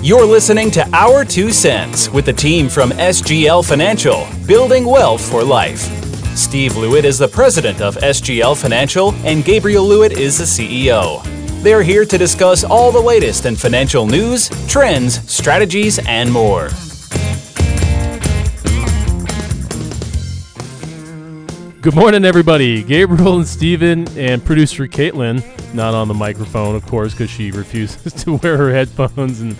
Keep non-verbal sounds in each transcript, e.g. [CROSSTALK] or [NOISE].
You're listening to Our Two Cents with the team from SGL Financial, building wealth for life. Steve Lewitt is the president of SGL Financial, and Gabriel Lewitt is the CEO. They're here to discuss all the latest in financial news, trends, strategies, and more. Good morning, everybody. Gabriel and Steven and producer Caitlin, not on the microphone, of course, because she refuses [LAUGHS] to wear her headphones and,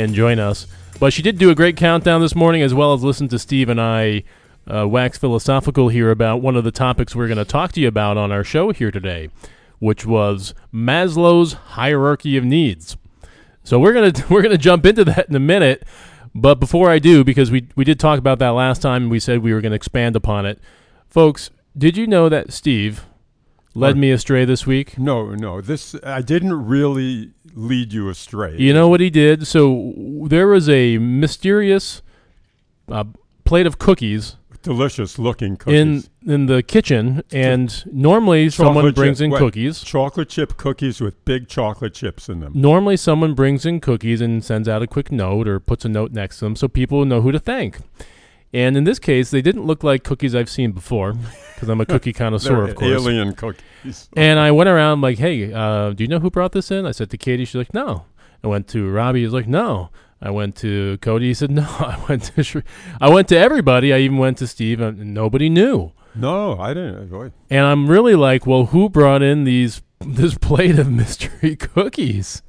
and join us. But she did do a great countdown this morning, as well as listen to Steve and I uh, wax philosophical here about one of the topics we're going to talk to you about on our show here today, which was Maslow's hierarchy of needs. So we're gonna [LAUGHS] we're gonna jump into that in a minute. But before I do, because we we did talk about that last time, and we said we were going to expand upon it, folks. Did you know that Steve led me astray this week? No, no. This I didn't really lead you astray. You know what he did? So there was a mysterious uh, plate of cookies delicious looking cookies in in the kitchen, and normally someone brings chip- in cookies. Chocolate chip cookies with big chocolate chips in them. Normally, someone brings in cookies and sends out a quick note or puts a note next to them so people know who to thank. And in this case, they didn't look like cookies I've seen before because I'm a cookie [LAUGHS] connoisseur, of course. alien cookies. And I went around like, "Hey, uh, do you know who brought this in?" I said to Katie. She's like, "No." I went to Robbie. He's like, "No." I went to Cody. He said, "No." [LAUGHS] I went to Shre- I went to everybody. I even went to Steve, and nobody knew. no, I didn't. Boy. And I'm really like, "Well, who brought in these [LAUGHS] this plate of mystery cookies?"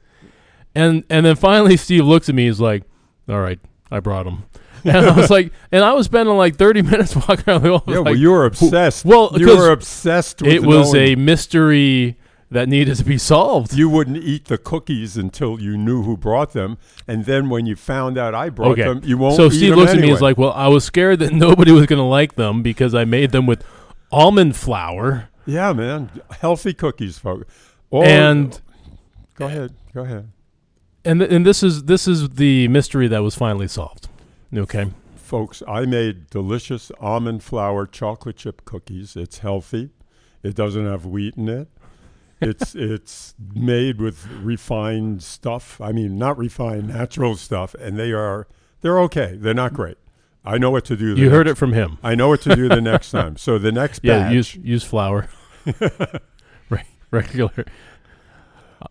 And and then finally, Steve looks at me. He's like, "All right, I brought them." [LAUGHS] And I was like, and I was spending like 30 [LAUGHS] minutes walking around the office. Yeah, well, you were obsessed. well, you were obsessed with it was a mystery that needed to be solved. You wouldn't eat the cookies until you knew who brought them, and then when you found out I brought okay. them, you won't. so Steve looks at me and is like, "Well, I was scared that [LAUGHS] nobody was going to like them because I made them with almond flour." "Yeah, man, healthy cookies, folks." All- And go ahead, go ahead. and th- and this is this is the mystery that was finally solved. Okay. Folks, I made delicious almond flour chocolate chip cookies. It's healthy. It doesn't have wheat in it. [LAUGHS] It's it's made with refined stuff. I mean, not refined, natural stuff, and they are they're okay. They're not great. I know what to do. the You heard it from him. I know what to do the [LAUGHS] next time. So the next Yeah, batch, use use flour. [LAUGHS] Re- Regular.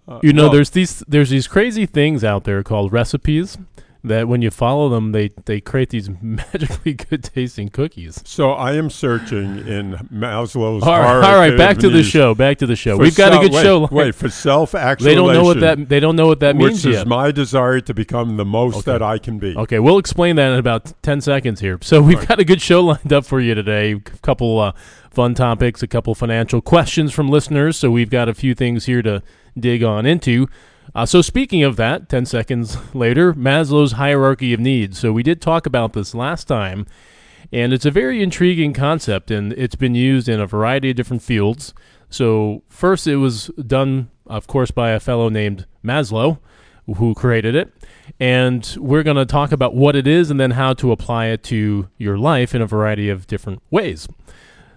Uh, you know, well- there's these there's these crazy things out there called recipes that when you follow them, they they create these [LAUGHS] magically good tasting cookies. So I am searching in Maslow's. All right, all right, back to the show. Back to the show. We've got a good wait, show. lined- Wait for self actualization. they don't know what that they don't know what that which means is yet. my desire to become the most Okay. that I can be. Okay, we'll explain that in about 10 seconds here. So we've got a good show lined up for you today. A couple uh, fun topics, a couple financial questions from listeners. So we've got a few things here to dig on into. Uh, so speaking of that, 10 seconds [LAUGHS] later, Maslow's hierarchy of needs. So we did talk about this last time, and it's a very intriguing concept, and it's been used in a variety of different fields. So first, it was done, of course, by a fellow named Maslow, who created it. And we're going to talk about what it is and then how to apply it to your life in a variety of different ways.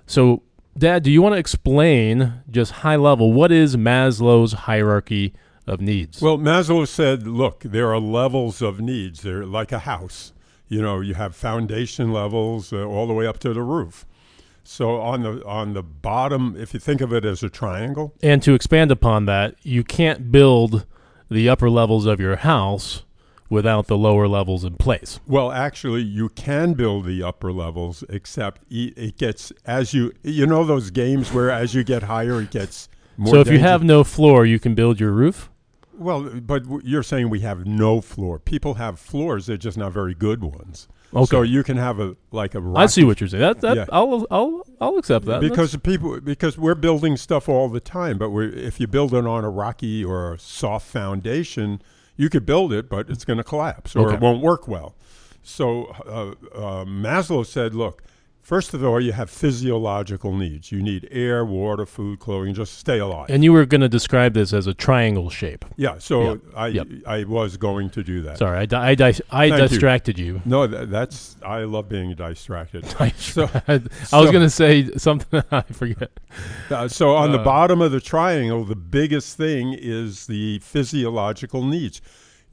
So, Dad, do you want to explain just high level what is Maslow's hierarchy of needs? Well, Maslow said, look, there are levels of needs. They're like a house. You know, you have foundation levels uh, all the way up to the roof. So on the on the bottom, if you think of it as a triangle, and to expand upon that, you can't build the upper levels of your house without the lower levels in place. well, actually, you can build the upper levels, except it gets as you you know those games where as you get higher, it gets more. so if you have no floor, you can build your roof. Well, but you're saying we have no floor. People have floors; they're just not very good ones. Okay. So you can have a like a. I see what you're saying. That, that Yeah. I'll I'll I'll accept that. because people because we're building stuff all the time but we're, if you build it on a rocky or a soft foundation you could build it but it's going to collapse or Okay. it won't work well so uh, uh, maslow said look First of all, you have physiological needs. You need air, water, food, clothing, just stay alive. And you were going to describe this as a triangle shape. yeah, so Yep, I yep. I was going to do that. Sorry, I, di- I, di- I Thank you. distracted you. No, tha- that's I love being distracted. [LAUGHS] So- I was so- going to say something [LAUGHS] I forget. Uh, so on the Uh, bottom of the triangle, the biggest thing is the physiological needs.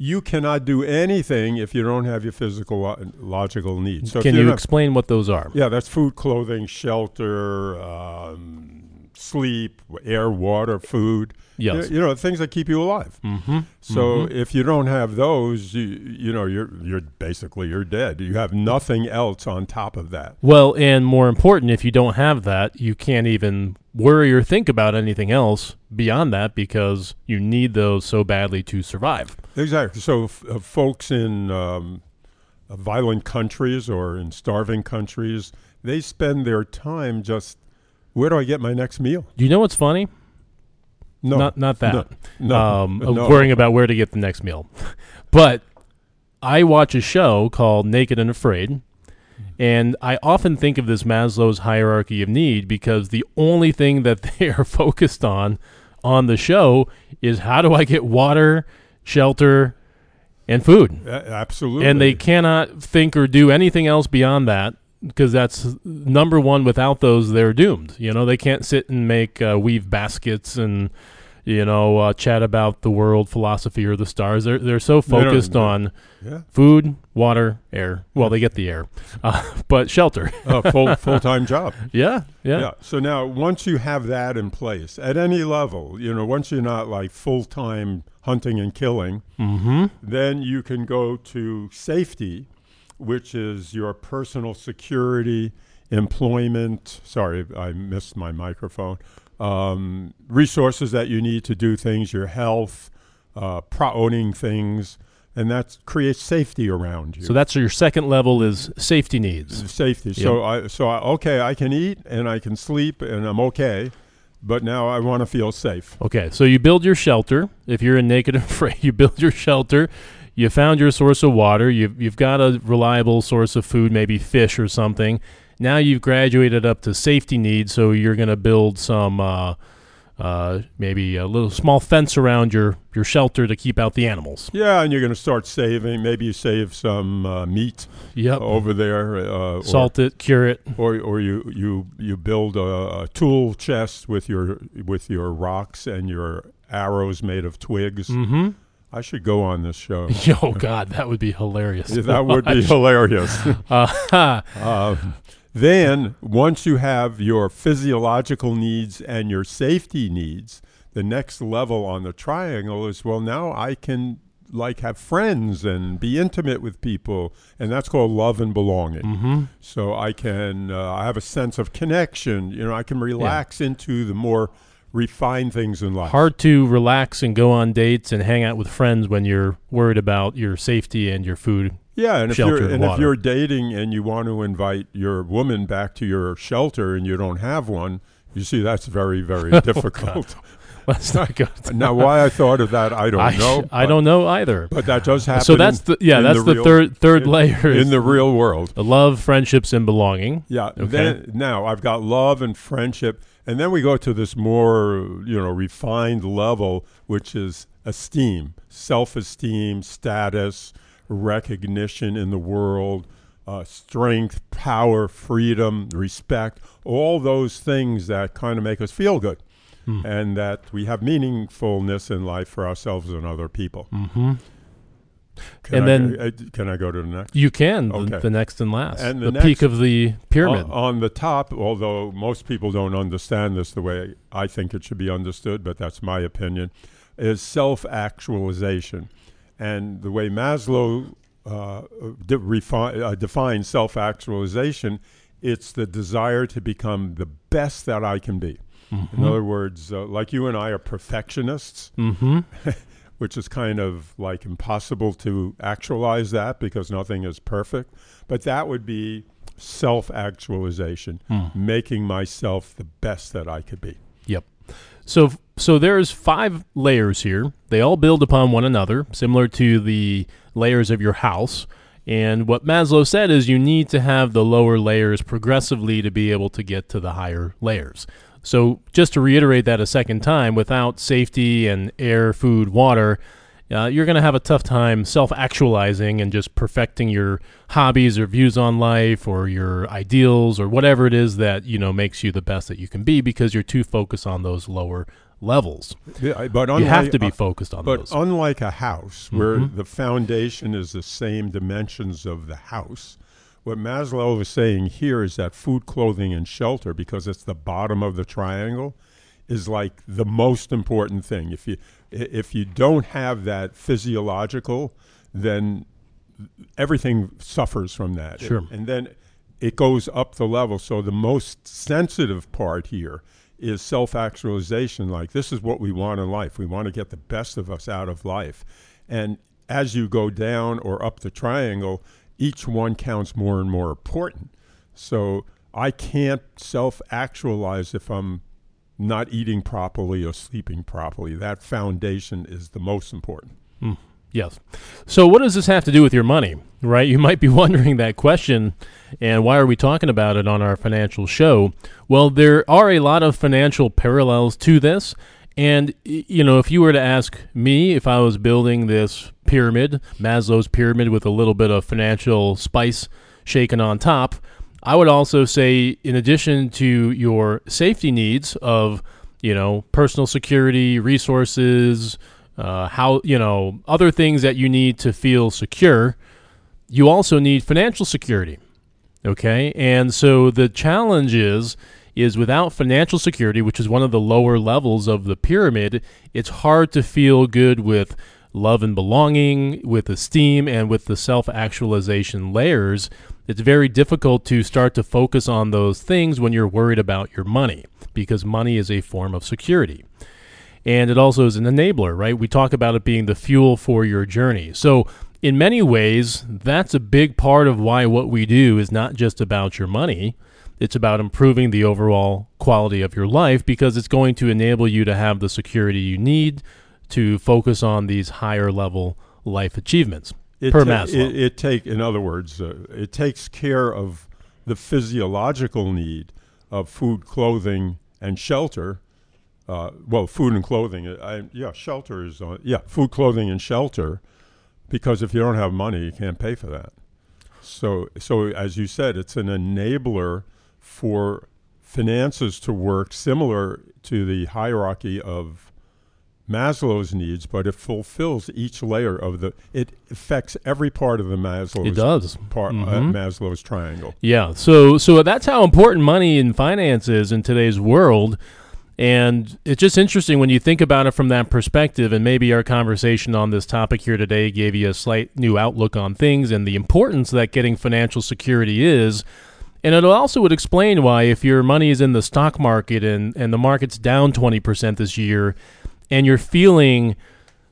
You cannot do anything if you don't have your physical uh, logical needs. So Can you explain what those are? yeah, that's food, clothing, shelter, um, sleep, air, water, food. Yes. You, know, things that keep you alive. Mm-hmm. So if you don't have those, you, you know, you're you're basically you're dead. You have nothing else on top of that. Well, and more important, if you don't have that, you can't even worry or think about anything else beyond that because you need those so badly to survive. Exactly. So f- uh, folks in um, uh, violent countries or in starving countries, they spend their time just where do I get my next meal? Do you know what's funny? No, not not that. No, no, um, no. worrying about where to get the next meal. [LAUGHS] but I watch a show called Naked and Afraid, and I often think of this Maslow's hierarchy of need because the only thing that [LAUGHS] they are focused on on the show is how do I get water, shelter, and food. A- absolutely. And they cannot think or do anything else beyond that because that's number one. Without those, they're doomed. You know, they can't sit and make uh, weave baskets and you know uh, chat about the world, philosophy, or the stars. They're they're so They focused on yeah. food, water, air. Well, they get the air, [LAUGHS] uh, but shelter. a [LAUGHS] full full time job. [LAUGHS] yeah, yeah, Yeah. So now, once you have that in place at any level, you know, once you're not like full time hunting and killing, Mm-hmm. then you can go to safety, which is your personal security, employment. Sorry, I missed my microphone. Um, resources that you need to do things, your health, uh, pro- owning things, and that creates safety around you. So that's your second level is safety needs. safety. So I so I, okay, I can eat and I can sleep and I'm okay, but now I want to feel safe. Okay, so you build your shelter. If you're in naked and [LAUGHS] afraid, you build your shelter. You found your source of water. You've you've got a reliable source of food, maybe fish or something. Now you've graduated up to safety needs, so you're going to build some, uh, uh, maybe a little small fence around your your shelter to keep out the animals. Yeah, and you're going to start saving. Maybe you save some uh, meat Yep. over there, uh, or, Salt it, cure it. or or you you you build a, a tool chest with your with your rocks and your arrows made of twigs. Mm-hmm. I should go on this show. [LAUGHS] oh God, that would be hilarious. Yeah, that would be [LAUGHS] hilarious. [LAUGHS] Uh, Uh, then, once you have your physiological needs and your safety needs, the next level on the triangle is well, now I can like have friends and be intimate with people, and that's called love and belonging. mm-hmm. So I can uh, I have a sense of connection. You know, I can relax into the more refined things in life. Hard to relax and go on dates and hang out with friends when you're worried about your safety and your food. Yeah, and if you're and and if you're dating and you want to invite your woman back to your shelter and you don't have one, you see that's very very [LAUGHS] Oh, difficult. [LAUGHS] Let's not go. [LAUGHS] now, why I thought of that, I don't I, know. I but- don't know either. But that does happen. So that's in, the yeah, that's the, real- third third in- layer in the real world. the love, friendships, and belonging. Yeah. Okay. Then now I've got love and friendship, and then we go to this more you know refined level, which is esteem, self-esteem, status, recognition in the world, uh, strength, power, freedom, respect, all those things that kind of make us feel good. Hmm. And that we have meaningfulness in life for ourselves and other people. Mm-hmm. Can And I, then- uh, can I go to the next? You can the, Okay. the next and last, And the, the peak of the pyramid. On, on the top, although most people don't understand this the way I think it should be understood, but that's my opinion, is self actualization. And the way Maslow uh, de- refi- uh, defines self actualization, it's the desire to become the best that I can be. In other words, uh, like you and I are perfectionists, mm-hmm. [LAUGHS] which is kind of like impossible to actualize that because nothing is perfect. But that would be self actualization, hmm. making myself the best that I could be. Yep. So so there's five layers here. They all build upon one another, similar to the layers of your house. And what Maslow said is you need to have the lower layers progressively to be able to get to the higher layers. So just to reiterate that a second time, without safety and air, food, water, uh, you're going to have a tough time self-actualizing and just perfecting your hobbies or views on life or your ideals or whatever it is that you know makes you the best that you can be because you're too focused on those lower levels. Yeah, but you have to be focused on But those. But unlike a house, where Mhm. the foundation is the same dimensions of the house, what Maslow is saying here is that food, clothing, and shelter, because it's the bottom of the triangle, is like the most important thing. If you if you don't have that physiological, then everything suffers from that. Sure. And then it goes up the level. So the most sensitive part here is self actualization. Like, this is what we want in life. We want to get the best of us out of life. And as you go down or up the triangle, each one counts more and more important. So I can't self actualize if I'm not eating properly or sleeping properly. That foundation is the most important. Hmm. Yes. So, what does this have to do with your money, right? You might be [LAUGHS] wondering that question, and why are we talking about it on our financial show? Well, there are a lot of financial parallels to this. And, you know, if you were to ask me if I was building this pyramid, Maslow's pyramid with a little bit of financial spice shaken on top, I would also say, in addition to your safety needs of, you know, personal security, resources, uh, how you know other things that you need to feel secure you also need financial security okay? And so the challenge is is without financial security which is one of the lower levels of the pyramid it's hard to feel good with love and belonging with esteem and with the self-actualization layers it's very difficult to start to focus on those things when you're worried about your money because money is a form of security and it also is an enabler, right? We talk about it being the fuel for your journey. So, in many ways, that's a big part of why what we do is not just about your money. It's about improving the overall quality of your life because it's going to enable you to have the security you need to focus on these higher level life achievements. It Per ta- Maslow. It, it take, in other words, uh, it takes care of the physiological need of food, clothing, and shelter. Uh, well, food and clothing. uh, I, yeah, shelter is on. Yeah, food, clothing, and shelter. Because if you don't have money, you can't pay for that. So, so as you said, it's an enabler for finances to work similar to the hierarchy of Maslow's needs, but it fulfills each layer of the. It affects every part of the Maslow's It does. part, uh, Mhm. Maslow's triangle. Yeah. So so that's how important money and finance is in today's world. And it's just interesting when you think about it from that perspective. And maybe our conversation on this topic here today gave you a slight new outlook on things and the importance that getting financial security is. And it also would explain why, if your money is in the stock market and, and the market's down 20% this year, and you're feeling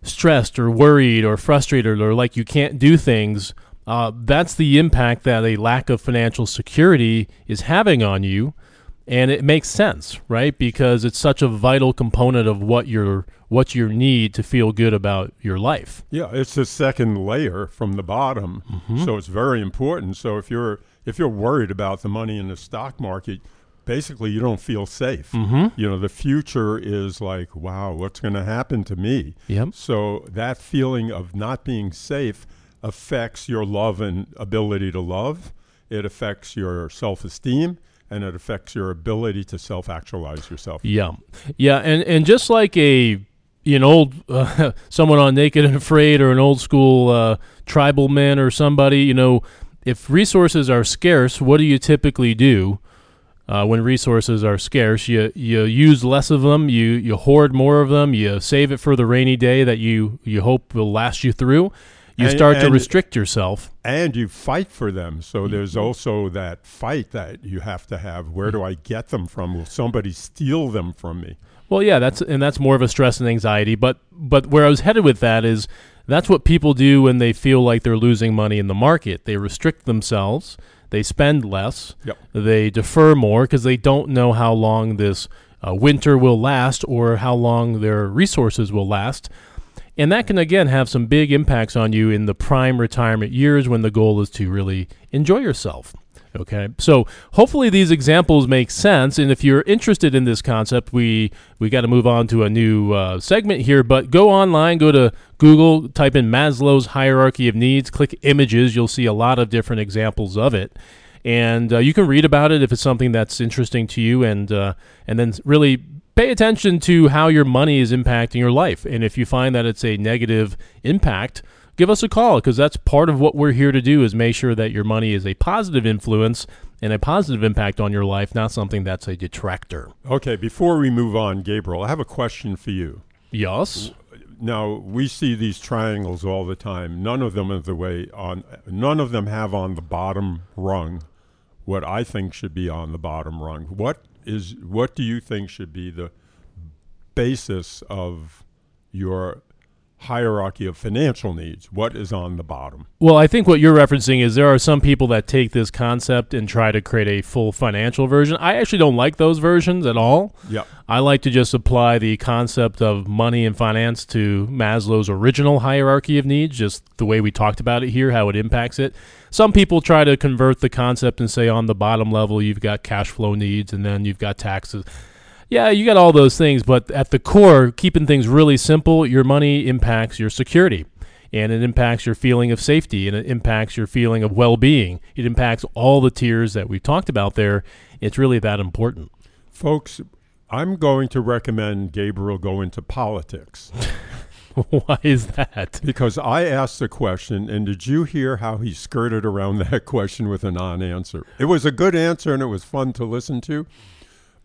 stressed or worried or frustrated or like you can't do things, uh, that's the impact that a lack of financial security is having on you. And it makes sense, right? Because it's such a vital component of what your what you need to feel good about your life. Yeah, it's the second layer from the bottom, Mm-hmm. so it's very important. So if you're if you're worried about the money in the stock market, basically you don't feel safe. Mm-hmm. You know, the future is like, wow, what's going to happen to me? Yep. So that feeling of not being safe affects your love and ability to love. It affects your self-esteem and it affects your ability to self-actualize yourself. Yeah, yeah, and and just like a an old uh, [LAUGHS] someone on Naked and Afraid or an old school uh, tribal man or somebody, you know, if resources are scarce, what do you typically do? Uh, when resources are scarce, you you use less of them, you you hoard more of them, you save it for the rainy day that you you hope will last you through. You And- start to restrict yourself. and you fight for them. So Mm-hmm. there's also that fight that you have to have. Where do I get them from? Will somebody steal them from me? Well, yeah, that's and that's more of a stress and anxiety. But but where I was headed with that is that's what people do when they feel like they're losing money in the market. They restrict themselves. They spend less. Yep. They defer more because they don't know how long this uh, winter will last or how long their resources will last. And that can again have some big impacts on you in the prime retirement years when the goal is to really enjoy yourself. Okay, so hopefully these examples make sense, and if you're interested in this concept, we we got to move on to a new uh, segment here. But go online, go to Google, type in Maslow's hierarchy of needs, click images. You'll see a lot of different examples of it, and uh, you can read about it if it's something that's interesting to you, and uh, and then really pay attention to how your money is impacting your life. And if you find that it's a negative impact, give us a call because that's part of what we're here to do is make sure that your money is a positive influence and a positive impact on your life, not something that's a detractor. Okay, before we move on, Gabriel, I have a question for you. Yes. Now we see these triangles all the time. None of them are the way on. None of them have on the bottom rung what I think should be on the bottom rung. What is? What do you think should be the basis of your hierarchy of financial needs. What is on the bottom? Well, I think what you're referencing is there are some people that take this concept and try to create a full financial version. I actually don't like those versions at all. Yeah. I like to just apply the concept of money and finance to Maslow's original hierarchy of needs, just the way we talked about it here, how it impacts it. Some people try to convert the concept and say on the bottom level you've got cash flow needs and then you've got taxes yeah, you got all those things, but at the core, keeping things really simple, your money impacts your security and it impacts your feeling of safety and it impacts your feeling of well being. It impacts all the tiers that we've talked about there. It's really that important. Folks, I'm going to recommend Gabriel go into politics. [LAUGHS] Why is that? Because I asked the question, and did you hear how he skirted around [LAUGHS] that question with a non answer? It was a good answer and it was fun to listen to.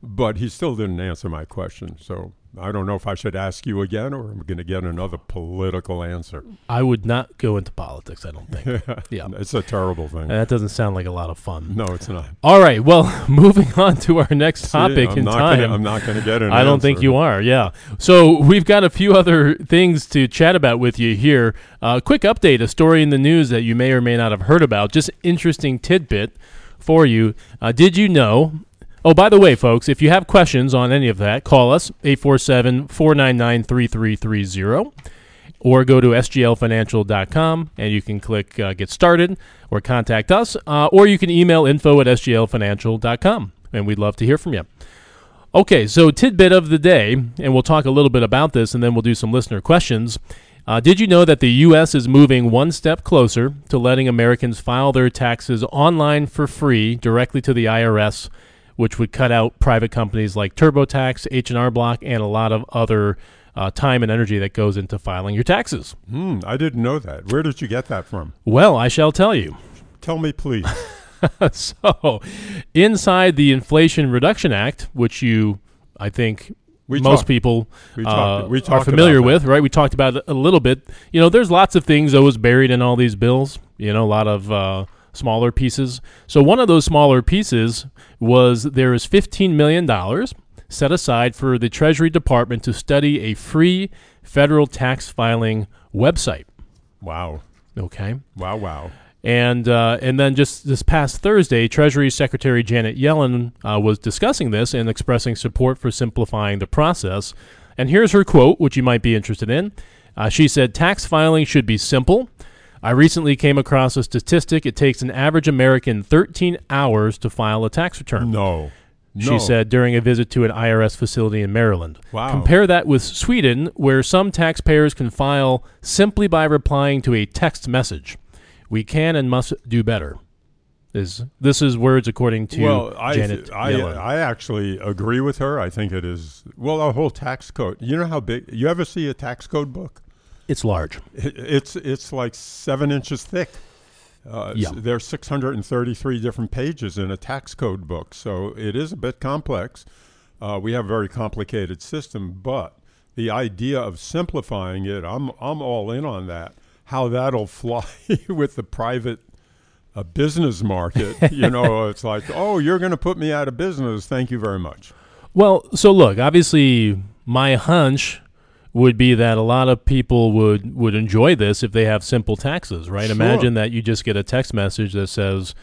But he still didn't answer my question. So I don't know if I should ask you again or I'm going to get another political answer. I would not go into politics, I don't think. [LAUGHS] yeah. It's a terrible thing. that doesn't sound like a lot of fun. No, it's not. All right. Well, [LAUGHS] moving on to our next topic See, in time. Gonna, I'm not going to get it. I don't think you are. Yeah. So we've got a few other things to chat about with you here. Uh, quick update a story in the news that you may or may not have heard about. Just interesting tidbit for you. Uh, did you know Oh, by the way, folks, if you have questions on any of that, call us 847 499 3330 or go to sglfinancial.com and you can click uh, get started or contact us, uh, or you can email info at sglfinancial.com and we'd love to hear from you. Okay, so tidbit of the day, and we'll talk a little bit about this and then we'll do some listener questions. Uh, did you know that the U.S. is moving one step closer to letting Americans file their taxes online for free directly to the IRS? Which would cut out private companies like TurboTax, H&R Block, and a lot of other uh, time and energy that goes into filing your taxes. Hmm, I didn't know that. Where did you get that from? Well, I shall tell you. Tell me, please. [LAUGHS] [LAUGHS] so, inside the Inflation Reduction Act, which you, I think, we most talk, people we uh, we are familiar with, right? We talked about it a little bit. You know, there's lots of things always buried in all these bills. You know, a lot of uh, smaller pieces. So one of those smaller pieces was there is $15 million set aside for the Treasury Department to study a free federal tax filing website. Wow. Okay. Wow, wow. And uh, and then just this past Thursday, Treasury Secretary Janet Yellen uh, was discussing this and expressing support for simplifying the process. And here's her quote, which you might be interested in. Uh, she said, "Tax filing should be simple." I recently came across a statistic. It takes an average American 13 hours to file a tax return. No. She no. said during a visit to an IRS facility in Maryland. Wow. Compare that with Sweden, where some taxpayers can file simply by replying to a text message. We can and must do better. Is this is words according to well, I, Janet I, Yellen. I actually agree with her. I think it is well a whole tax code. You know how big? You ever see a tax code book? It's large. It's it's like seven inches thick. Uh, yeah. There's 633 different pages in a tax code book, so it is a bit complex. Uh, we have a very complicated system, but the idea of simplifying it, I'm I'm all in on that. How that'll [LAUGHS] fly with the private uh, business market, [LAUGHS] you know, it's like, oh, you're going to put me out of business. Thank you very much. Well, so look, obviously, my hunch would be that a lot of people would would enjoy this if they have simple taxes, right? Sure. Imagine that you just get a text message that says,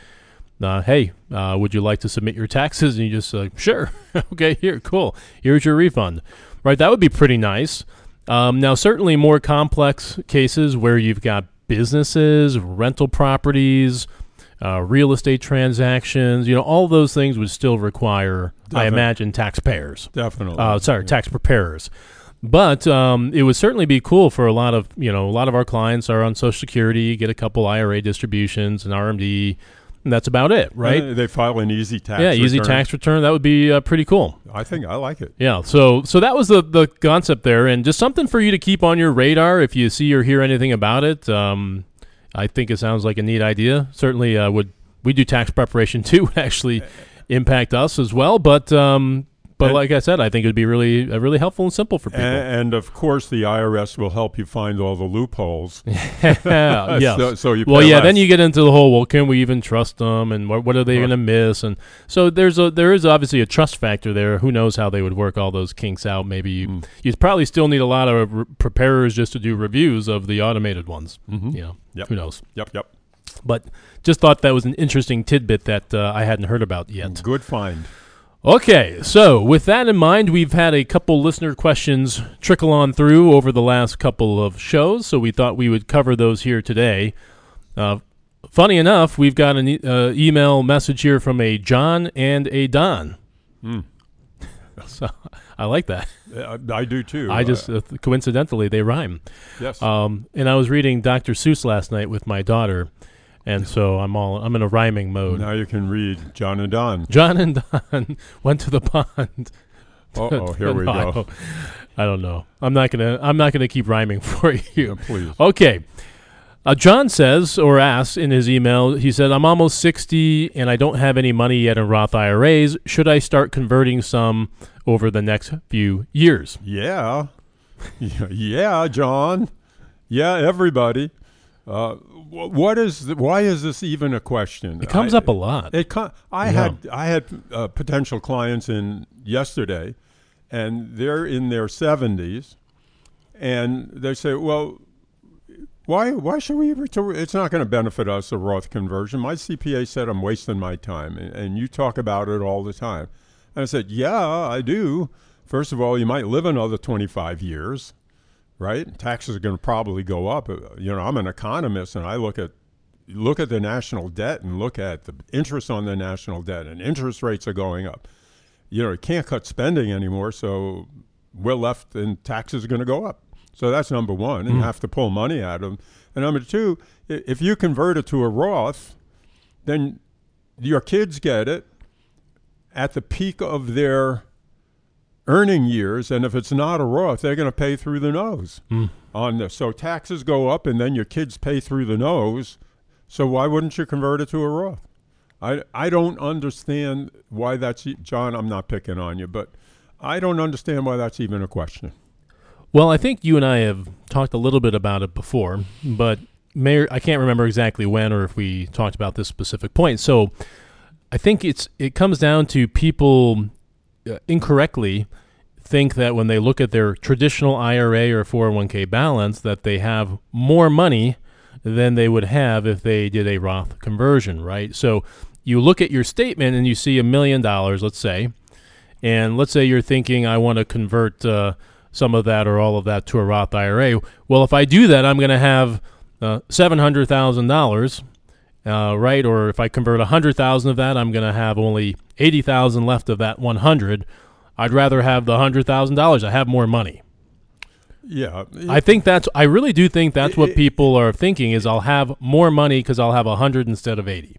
uh, "Hey, uh, would you like to submit your taxes?" And you just say, "Sure, [LAUGHS] okay, here, cool, here's your refund." Right? That would be pretty nice. Um, now, certainly more complex cases where you've got businesses, rental properties, uh, real estate transactions, you know, all those things would still require, I imagine, taxpayers. Definitely. Uh, sorry, Yeah. tax preparers. But um, it would certainly be cool for a lot of you know a lot of our clients are on Social Security, get a couple IRA distributions and RMD, and that's about it, right? Uh, they file an easy tax. yeah, easy return. tax return. That would be uh, pretty cool. I think I like it. Yeah, so so that was the the concept there, and just something for you to keep on your radar if you see or hear anything about it. Um, I think it sounds like a neat idea. Certainly, uh, would we do tax preparation [LAUGHS] too? Actually impact us as well, but um, but And- like I said, I think it would be really uh, really helpful and simple for people. And, of course, the IRS will help you find all the loopholes. [LAUGHS] yeah, [LAUGHS] yes. so, so you well, yeah. less. Then you get into the whole. Well, can we even trust them? And what, what are they Right. going to miss? And so there's a there is obviously a trust factor there. Who knows how they would work all those kinks out? Maybe you Mm. you probably still need a lot of re- preparers just to do reviews of the automated ones. Mhm. You know, Yep. who knows? Yep, yep. But just thought that was an interesting tidbit that uh, I hadn't heard about yet. Good find. Okay, so with that in mind, we've had a couple listener questions trickle on through over the last couple of shows, so we thought we would cover those here today. Uh, funny enough, we've got an e- uh, email message here from a John and a Don. Mm. [LAUGHS] So I like that. Uh, I do too. I just uh, coincidentally they rhyme. yes. Um, and I was reading Dr. Seuss last night with my daughter, and so I'm all I'm in a rhyming mode. now you can read John and Don. John and Don [LAUGHS] went to the pond. [LAUGHS] Oh, oh [LAUGHS] here we go. I don't know. I'm not gonna. I'm not gonna keep rhyming for Yeah, you. please. Okay. Uh, John says or asks in his email. He said, "I'm almost 60 and I don't have any money yet in Roth IRAs. Should I start converting some over the next few years?" Yeah. yeah, yeah, John. Yeah, everybody. Uh, what is? The, why is this even a question? It comes I- up a lot. It co- I Yeah. had I had uh, potential clients in yesterday, and they're in their seventies, and they say, "Well, why why should we? It's not going to benefit us a Roth conversion." My CPA said I'm wasting my time, and, and you talk about it all the time. And I said, "Yeah, I do. First of all, you might live another twenty five years." Right, taxes are going to probably go up. Uh, You know, I'm an economist, and I look at look at the national debt and look at the interest on the national debt, and interest rates are going up. You know, you can't cut spending anymore, so we're left, and taxes are going to go up. So that's number one, and you have to pull money out of them. And number two, if you convert it to a Roth, then your kids get it at the peak of their earning years, and if it's not a Roth, they're going to pay through the nose Mm. on this. So taxes go up, and then your kids pay through the nose. So why wouldn't you convert it to a Roth? I I don't understand why that's John. I'm not picking on you, but I don't understand why that's even a question. Well, I think you and I have talked a little bit about it before, but Mayor, I can't remember exactly when or if we talked about this specific point. So, I think it's it comes down to people incorrectly think that when they look at their traditional IRA or 401k balance that they have more money than they would have if they did a Roth conversion, right? So, you look at your statement and you see a million dollars, let's say, and let's say you're thinking I want to convert uh, some of that or all of that to a Roth IRA. Well, if I do that, I'm going to have uh, seven hundred thousand dollars, uh, right? Or if I convert a hundred thousand of that, I'm going to have only eighty thousand left of that one hundred. I'd rather have the hundred thousand dollars. I have more money. Yeah, I think that's. I really do think that's what people are thinking is I'll have more money because I'll have a hundred instead of eighty.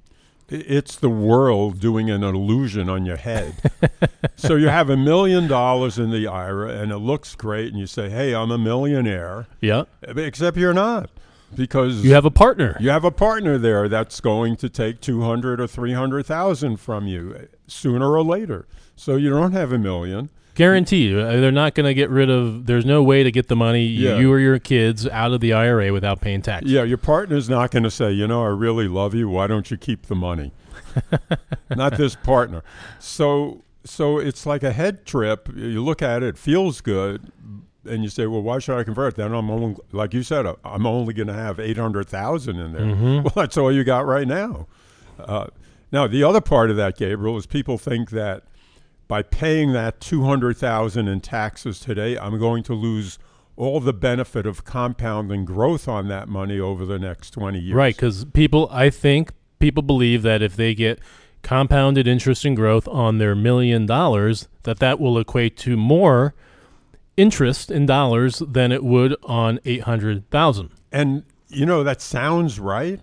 It's the world doing an illusion on your head. [LAUGHS] so you have a million dollars in the IRA and it looks great, and you say, "Hey, I'm a millionaire," Yeah, except you're not, because you have a partner. you have a partner there that's going to take two hundred or three hundred thousand from you eh, sooner or later. So you don't have a million. Guaranteed. Uh, They're not going to get rid of. There's no way to get the money Yeah. you or your kids out of the IRA without paying tax. Yeah, your partner's not going to say, you know, I really love you. Why don't you keep the money? [LAUGHS] not this partner. So, so it's like a head trip. You look at it, it feels good, and you say, well, why should I convert? Then I'm only, like you said, I'm only going to have eight hundred thousand in there. Mhm. [LAUGHS] Well, that's all you got right now. Uh, now, the other part of that, Gabriel, is people think that by paying that two hundred thousand in taxes today, I'm going to lose all the benefit of compounding growth on that money over the next twenty years. Right, because people, I think people believe that if they get compounded interest and growth on their million dollars, that that will equate to more interest in dollars than it would on eight hundred thousand. And you know that sounds right,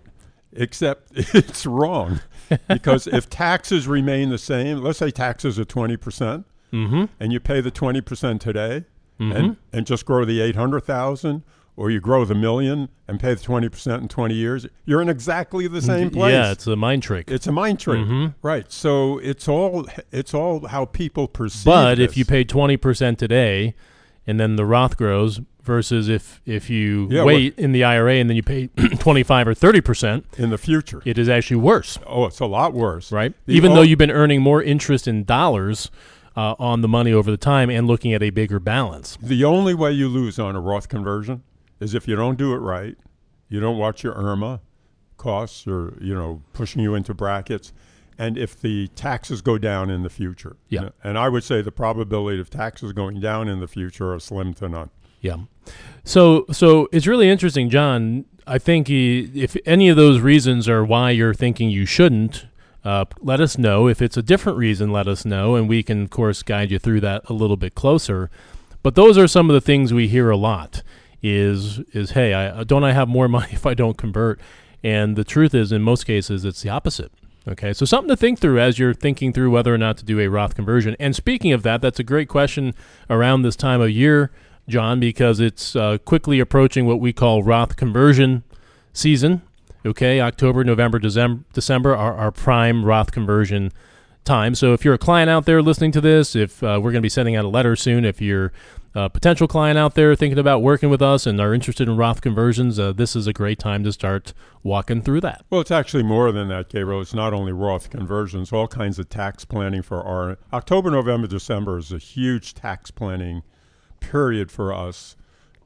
except [LAUGHS] it's wrong because if taxes remain the same, let's say taxes are 20%, Mm-hmm. and you pay the 20% today Mhm. and, and just grow the 800,000 or you grow the million and pay the 20% in 20 years, you're in exactly the same place. Yeah, it's a mind trick. It's a mind trick. Mhm. Right. So it's all it's all how people perceive But if you pay twenty percent today, and then the Roth grows, versus if if you Yeah, wait in the IRA and then you pay [CLEARS THROAT] twenty five or thirty percent, in the future. it is actually worse, oh, it's a lot worse. right? The Even o- though you've been earning more interest in dollars uh, on the money over the time and looking at a bigger balance. The only way you lose on a Roth conversion is if you don't do it right. You don't watch your IRMAA costs or, you know, pushing you into brackets. And if the taxes go down in the future. Yeah. And I would say the probability of taxes going down in the future are slim to none. Yeah. So so it's really interesting, John. I think he, if any of those reasons are why you're thinking you shouldn't, uh, let us know. If it's a different reason, let us know, and we can, of course, guide you through that a little bit closer. But those are some of the things we hear a lot. Is is hey, I don't I have more [LAUGHS] money if I don't convert? And the truth is, in most cases, it's the opposite. Okay, so something to think through as you're thinking through whether or not to do a Roth conversion. And speaking of that, that's a great question around this time of year, John, because it's uh, quickly approaching what we call Roth conversion season. Okay, October, November, December, December are our prime Roth conversion time. So if you're a client out there listening to this, if uh, we're going to be sending out a letter soon, if you're a potential client out there thinking about working with us and are interested in Roth conversions, uh, this is a great time to start walking through that. Well, it's actually more than that, Gabriel. It's not only Roth conversions, all kinds of tax planning for our October, November, December is a huge tax planning period for us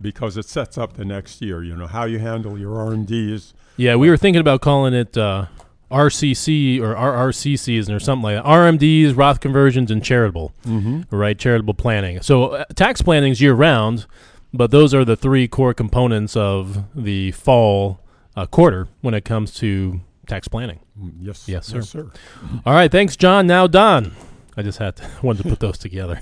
because it sets up the next year. You know how you handle your RMDs. Yeah, we were thinking about calling it uh, RCC or RRC season or something like that. RMDs, Roth conversions, and charitable, Mm-hmm. right? Charitable planning. So uh, tax planning is year round, but those are the three core components of the fall uh, quarter when it comes to tax planning. Yes, Yes, sir. Yes, sir. All right, thanks, John. Now, Don. I just had to, [LAUGHS] wanted to put those together.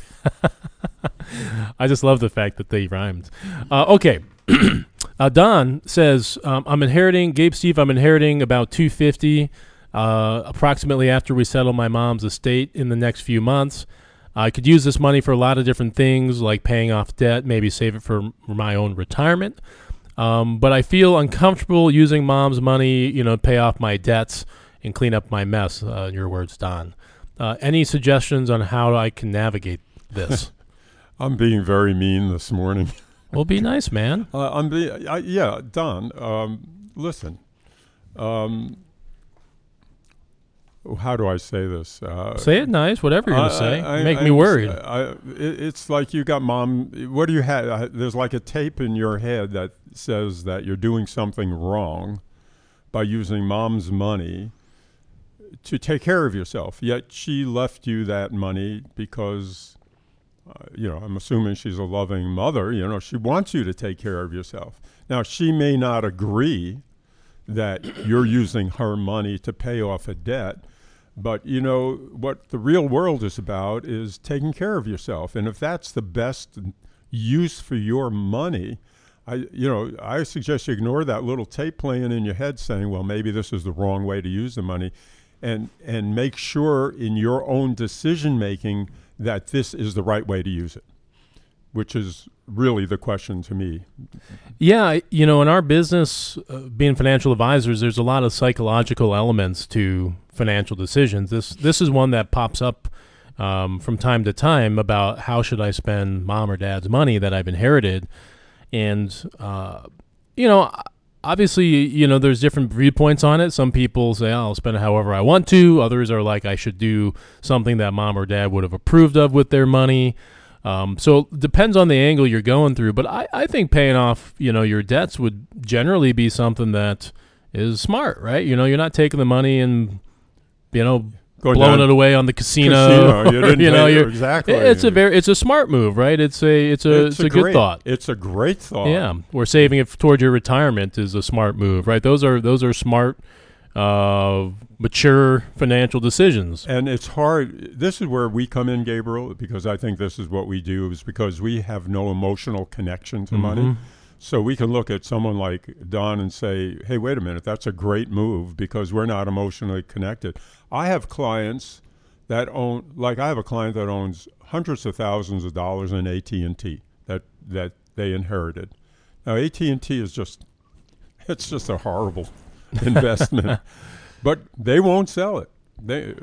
[LAUGHS] I just love the fact that they rhymed. Uh, okay, [CLEARS THROAT] uh, Don says um, I'm inheriting Gabe Steve. I'm inheriting about 250 uh, approximately after we settle my mom's estate in the next few months. I could use this money for a lot of different things, like paying off debt, maybe save it for my own retirement. Um, but I feel uncomfortable using mom's money, you know, to pay off my debts and clean up my mess. Uh, in your words, Don. Uh, any suggestions on how I can navigate this? [LAUGHS] I'm being very mean this morning. [LAUGHS] well, be nice, man. Uh, I'm be, I, yeah, Don. Um, listen. Um, how do I say this? Uh, Say it nice, whatever you're gonna I- say. I- Make me worried. I, it, it's like you got mom. What do you have? Uh, there's like a tape in your head that says that you're doing something wrong by using mom's money to take care of yourself. Yet she left you that money because, uh, you know, I'm assuming she's a loving mother. You know, she wants you to take care of yourself. Now, she may not agree that you're using her money to pay off a debt. But you know what the real world is about is taking care of yourself, and if that's the best use for your money, I you know I suggest you ignore that little tape playing in your head saying, well, maybe this is the wrong way to use the money, and and make sure in your own decision making that this is the right way to use it, which is really the question to me. Yeah, you know, in our business, uh, being financial advisors, there's a lot of psychological elements to financial decisions. This this is one that pops up um, from time to time about how should I spend mom or dad's money that I've inherited, and uh, you know, obviously, you know, there's different viewpoints on it. Some people say I'll spend it however I want to. Others are like I should do something that mom or dad would have approved of with their money. Um, so it depends on the angle you're going through, but I, I think paying off, you know, your debts would generally be something that is smart, right? You know, you're not taking the money and, you know, Going blowing down it away on the casino. casino, you [LAUGHS] you know, you're, exactly. it's a very, it's a smart move, right? It's a, it's a, it's, a, good great, thought. It's a great thought. Yeah, where saving it toward your retirement is a smart move, right? Those are those are smart, uh, mature financial decisions. And it's hard. This is where we come in, Gabriel, because I think this is what we do, is because we have no emotional connection to money. So we can look at someone like Don and say, "Hey, wait a minute, that's a great move because we're not emotionally connected." I have clients that own, like I have a client that owns hundreds of thousands of dollars in AT and T that that they inherited. Now AT and T is just, [LAUGHS] it's just a horrible [LAUGHS] investment, but they won't sell it. They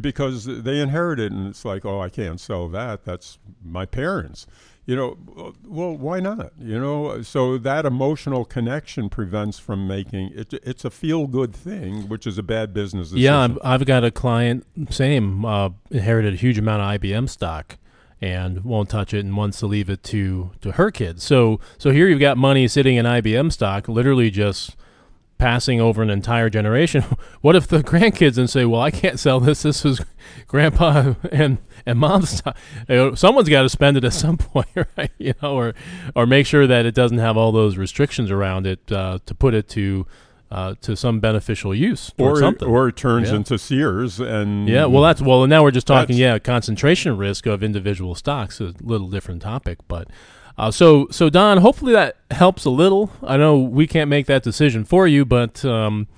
because they inherited, and it's like, oh, I can't sell that. That's my parents. You know, well, why not? You know, so that emotional connection prevents from making it. It's a feel-good thing, which is a bad business. Decision. Yeah, I've, I've got a client, same, uh, inherited a huge amount of IBM stock, and won't touch it, and wants to leave it to to her kids. So, so here you've got money sitting in IBM stock, literally just passing over an entire generation. [LAUGHS] what if the grandkids and say, "Well, I can't sell this. This is grandpa and and mom's time." You know, someone's got to spend it at some [LAUGHS] point, right? You know, or or make sure that it doesn't have all those restrictions around it uh, to put it to. Uh, to some beneficial use or, or something, or it turns yeah. into Sears, and yeah, well, that's well. And now we're just talking, yeah, concentration risk of individual stocks, a little different topic, but uh, so, so Don, hopefully that helps a little. I know we can't make that decision for you, but um,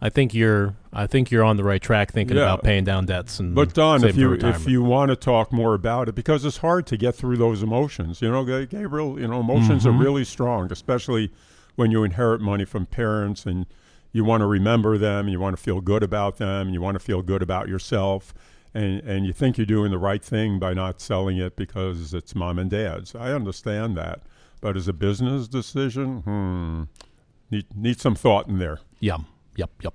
I think you're, I think you're on the right track, thinking yeah. about paying down debts and. But Don, if you if you want to talk more about it, because it's hard to get through those emotions. You know, Gabriel, you know, emotions mm-hmm. are really strong, especially when you inherit money from parents and you want to remember them, you want to feel good about them, and you want to feel good about yourself and and you think you're doing the right thing by not selling it because it's mom and dad's. I understand that, but as a business decision, hmm, need need some thought in there. Yep, yep, yep.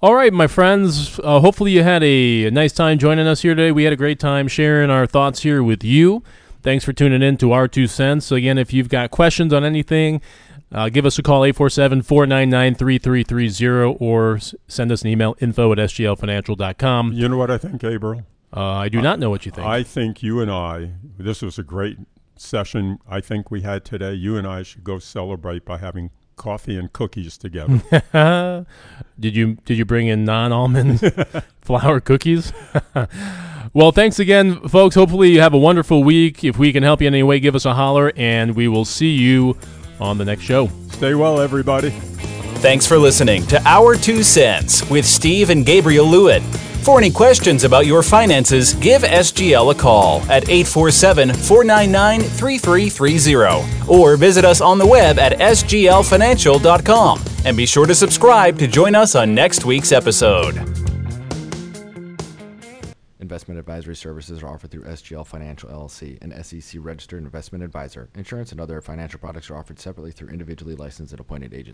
All right, my friends. Uh, hopefully, you had a, nice time joining us here today. We had a great time sharing our thoughts here with you. Thanks for tuning in to our two cents. So again, if you've got questions on anything, uh, give us a call, 847-499-3330, or s- send us an email, info at sglfinancial.com. You know what I think, Gabriel? Uh, I do not know what you think. I think you and I, this was a great session I think we had today. You and I should go celebrate by having coffee and cookies together. [LAUGHS] did you did you bring in non-almond [LAUGHS] flour cookies? [LAUGHS] well, thanks again, folks. Hopefully you have a wonderful week. If we can help you in any way, give us a holler, and we will see you on the next show. Stay well, everybody. Thanks for listening to Our Two Cents with Steve and Gabriel Lewitt. For any questions about your finances, give SGL a call at 847 499 3330 or visit us on the web at sglfinancial.com. And be sure to subscribe to join us on next week's episode. Investment advisory services are offered through SGL Financial LLC, an SEC registered investment advisor. Insurance and other financial products are offered separately through individually licensed and appointed agents.